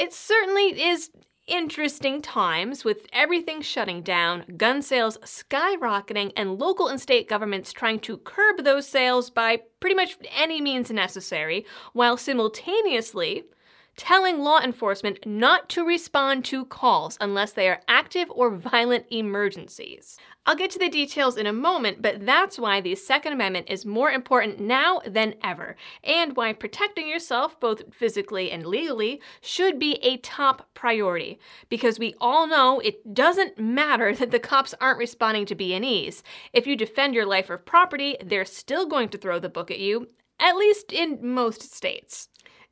It certainly is interesting times with everything shutting down, gun sales skyrocketing, and local and state governments trying to curb those sales by pretty much any means necessary, while simultaneously telling law enforcement not to respond to calls unless they are active or violent emergencies. I'll get to the details in a moment, but that's why the Second Amendment is more important now than ever, and why protecting yourself, both physically and legally, should be a top priority. Because we all know it doesn't matter that the cops aren't responding to B&Es. If you defend your life or property, they're still going to throw the book at you, at least in most states.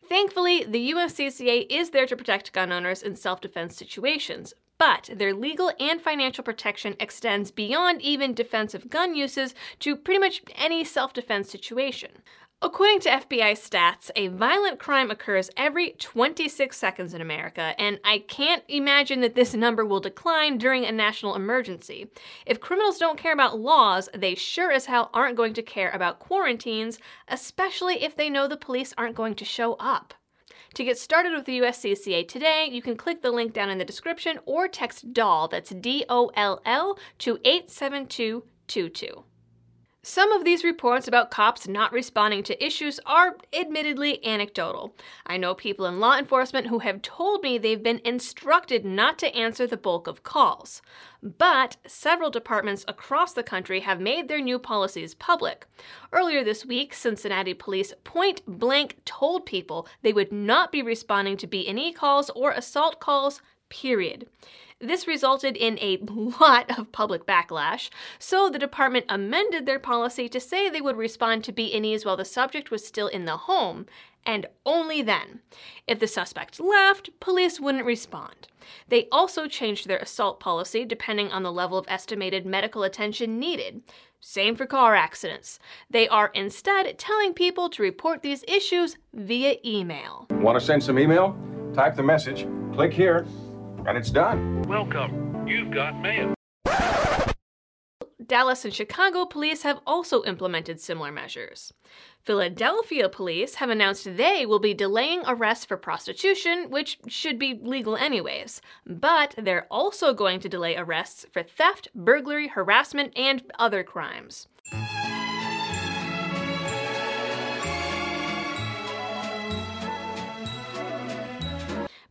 Thankfully, the USCCA is there to protect gun owners in self defense situations, but their legal and financial protection extends beyond even defensive gun uses to pretty much any self defense situation. According to FBI stats, a violent crime occurs every 26 seconds in America, and I can't imagine that this number will decline during a national emergency. If criminals don't care about laws, they sure as hell aren't going to care about quarantines, especially if they know the police aren't going to show up. To get started with the USCCA today, you can click the link down in the description or text DOLL, that's D O L L, to 87222. Some of these reports about cops not responding to issues are admittedly anecdotal. I know people in law enforcement who have told me they've been instructed not to answer the bulk of calls. But several departments across the country have made their new policies public. Earlier this week, Cincinnati police point blank told people they would not be responding to B&E calls or assault calls, period. This resulted in a lot of public backlash, so the department amended their policy to say they would respond to B&Es while the subject was still in the home, and only then. If the suspect left, police wouldn't respond. They also changed their assault policy depending on the level of estimated medical attention needed. Same for car accidents. They are instead telling people to report these issues via email. Want to send some email? Type the message, click here, and it's done. Welcome. You've got mail. Dallas and Chicago police have also implemented similar measures. Philadelphia police have announced they will be delaying arrests for prostitution, which should be legal anyways. But they're also going to delay arrests for theft, burglary, harassment, and other crimes.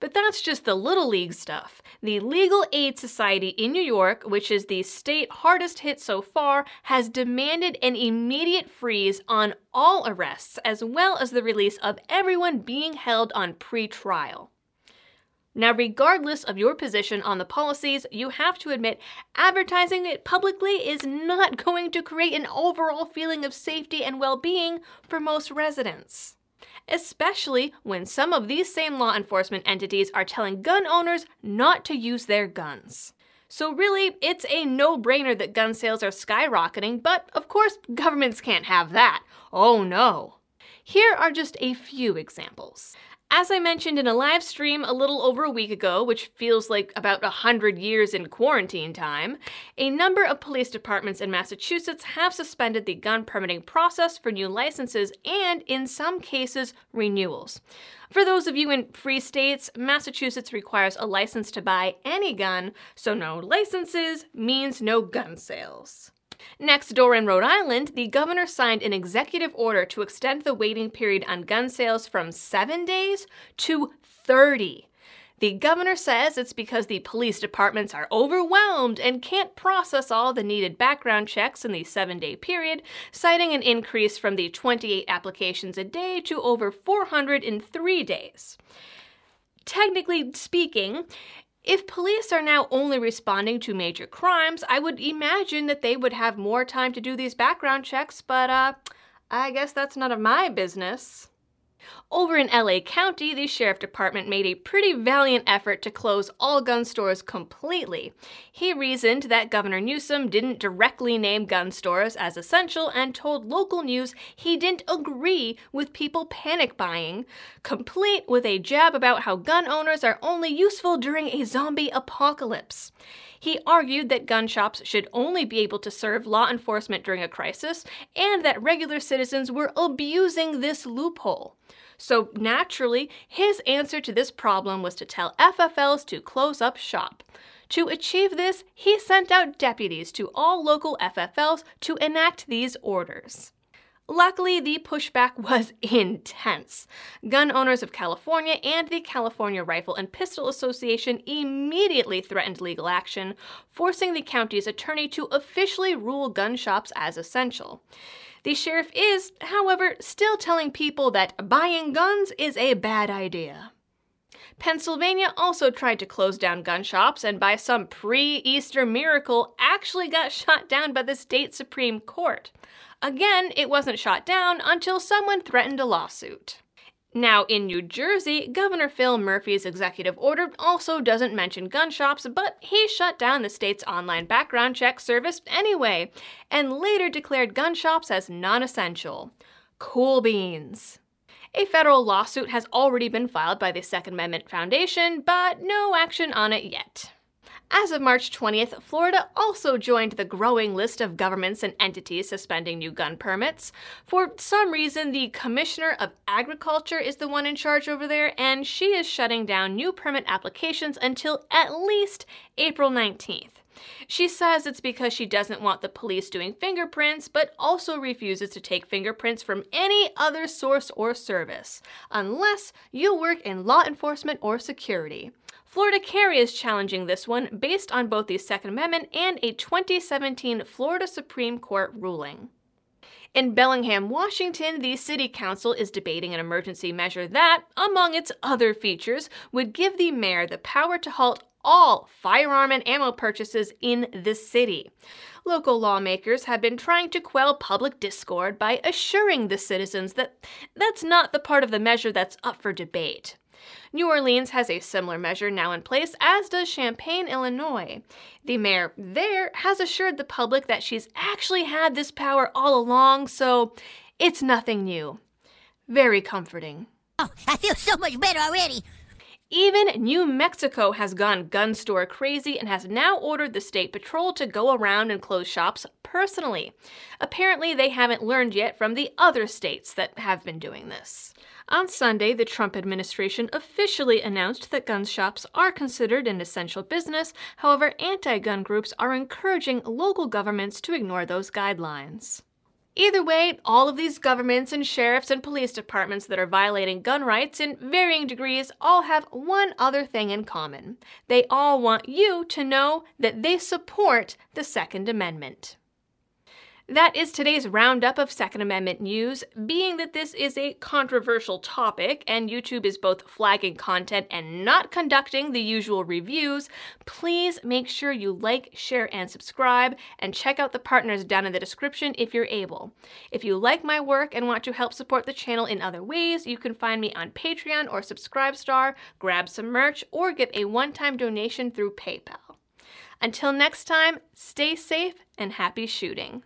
But that's just the Little League stuff. The Legal Aid Society in New York, which is the state hardest hit so far, has demanded an immediate freeze on all arrests, as well as the release of everyone being held on pre-trial. Now, regardless of your position on the policies, you have to admit advertising it publicly is not going to create an overall feeling of safety and well being for most residents especially when some of these same law enforcement entities are telling gun owners not to use their guns. So, really, it's a no brainer that gun sales are skyrocketing, but of course, governments can't have that. Oh no. Here are just a few examples. As I mentioned in a live stream a little over a week ago, which feels like about a hundred years in quarantine time, a number of police departments in Massachusetts have suspended the gun permitting process for new licenses and, in some cases, renewals. For those of you in free states, Massachusetts requires a license to buy any gun, so no licenses means no gun sales. Next door in Rhode Island, the governor signed an executive order to extend the waiting period on gun sales from seven days to 30. The governor says it's because the police departments are overwhelmed and can't process all the needed background checks in the seven day period, citing an increase from the 28 applications a day to over 400 in three days. Technically speaking, if police are now only responding to major crimes, I would imagine that they would have more time to do these background checks, but uh, I guess that's none of my business. Over in LA County, the sheriff department made a pretty valiant effort to close all gun stores completely. He reasoned that Governor Newsom didn't directly name gun stores as essential and told local news he didn't agree with people panic buying, complete with a jab about how gun owners are only useful during a zombie apocalypse. He argued that gun shops should only be able to serve law enforcement during a crisis and that regular citizens were abusing this loophole. So, naturally, his answer to this problem was to tell FFLs to close up shop. To achieve this, he sent out deputies to all local FFLs to enact these orders. Luckily, the pushback was intense. Gun owners of California and the California Rifle and Pistol Association immediately threatened legal action, forcing the county's attorney to officially rule gun shops as essential. The sheriff is, however, still telling people that buying guns is a bad idea. Pennsylvania also tried to close down gun shops and, by some pre Easter miracle, actually got shot down by the state Supreme Court. Again, it wasn't shot down until someone threatened a lawsuit. Now, in New Jersey, Governor Phil Murphy's executive order also doesn't mention gun shops, but he shut down the state's online background check service anyway, and later declared gun shops as non essential. Cool beans. A federal lawsuit has already been filed by the Second Amendment Foundation, but no action on it yet. As of March 20th, Florida also joined the growing list of governments and entities suspending new gun permits. For some reason, the Commissioner of Agriculture is the one in charge over there, and she is shutting down new permit applications until at least April 19th. She says it's because she doesn't want the police doing fingerprints, but also refuses to take fingerprints from any other source or service, unless you work in law enforcement or security. Florida Carry is challenging this one based on both the Second Amendment and a 2017 Florida Supreme Court ruling. In Bellingham, Washington, the City Council is debating an emergency measure that, among its other features, would give the mayor the power to halt all firearm and ammo purchases in the city. Local lawmakers have been trying to quell public discord by assuring the citizens that that's not the part of the measure that's up for debate. New Orleans has a similar measure now in place, as does Champaign, Illinois. The mayor there has assured the public that she's actually had this power all along, so it's nothing new. Very comforting. Oh, I feel so much better already. Even New Mexico has gone gun store crazy and has now ordered the state patrol to go around and close shops personally. Apparently, they haven't learned yet from the other states that have been doing this. On Sunday, the Trump administration officially announced that gun shops are considered an essential business. However, anti gun groups are encouraging local governments to ignore those guidelines. Either way, all of these governments and sheriffs and police departments that are violating gun rights in varying degrees all have one other thing in common. They all want you to know that they support the Second Amendment. That is today's roundup of Second Amendment news. Being that this is a controversial topic and YouTube is both flagging content and not conducting the usual reviews, please make sure you like, share, and subscribe, and check out the partners down in the description if you're able. If you like my work and want to help support the channel in other ways, you can find me on Patreon or Subscribestar, grab some merch, or give a one time donation through PayPal. Until next time, stay safe and happy shooting.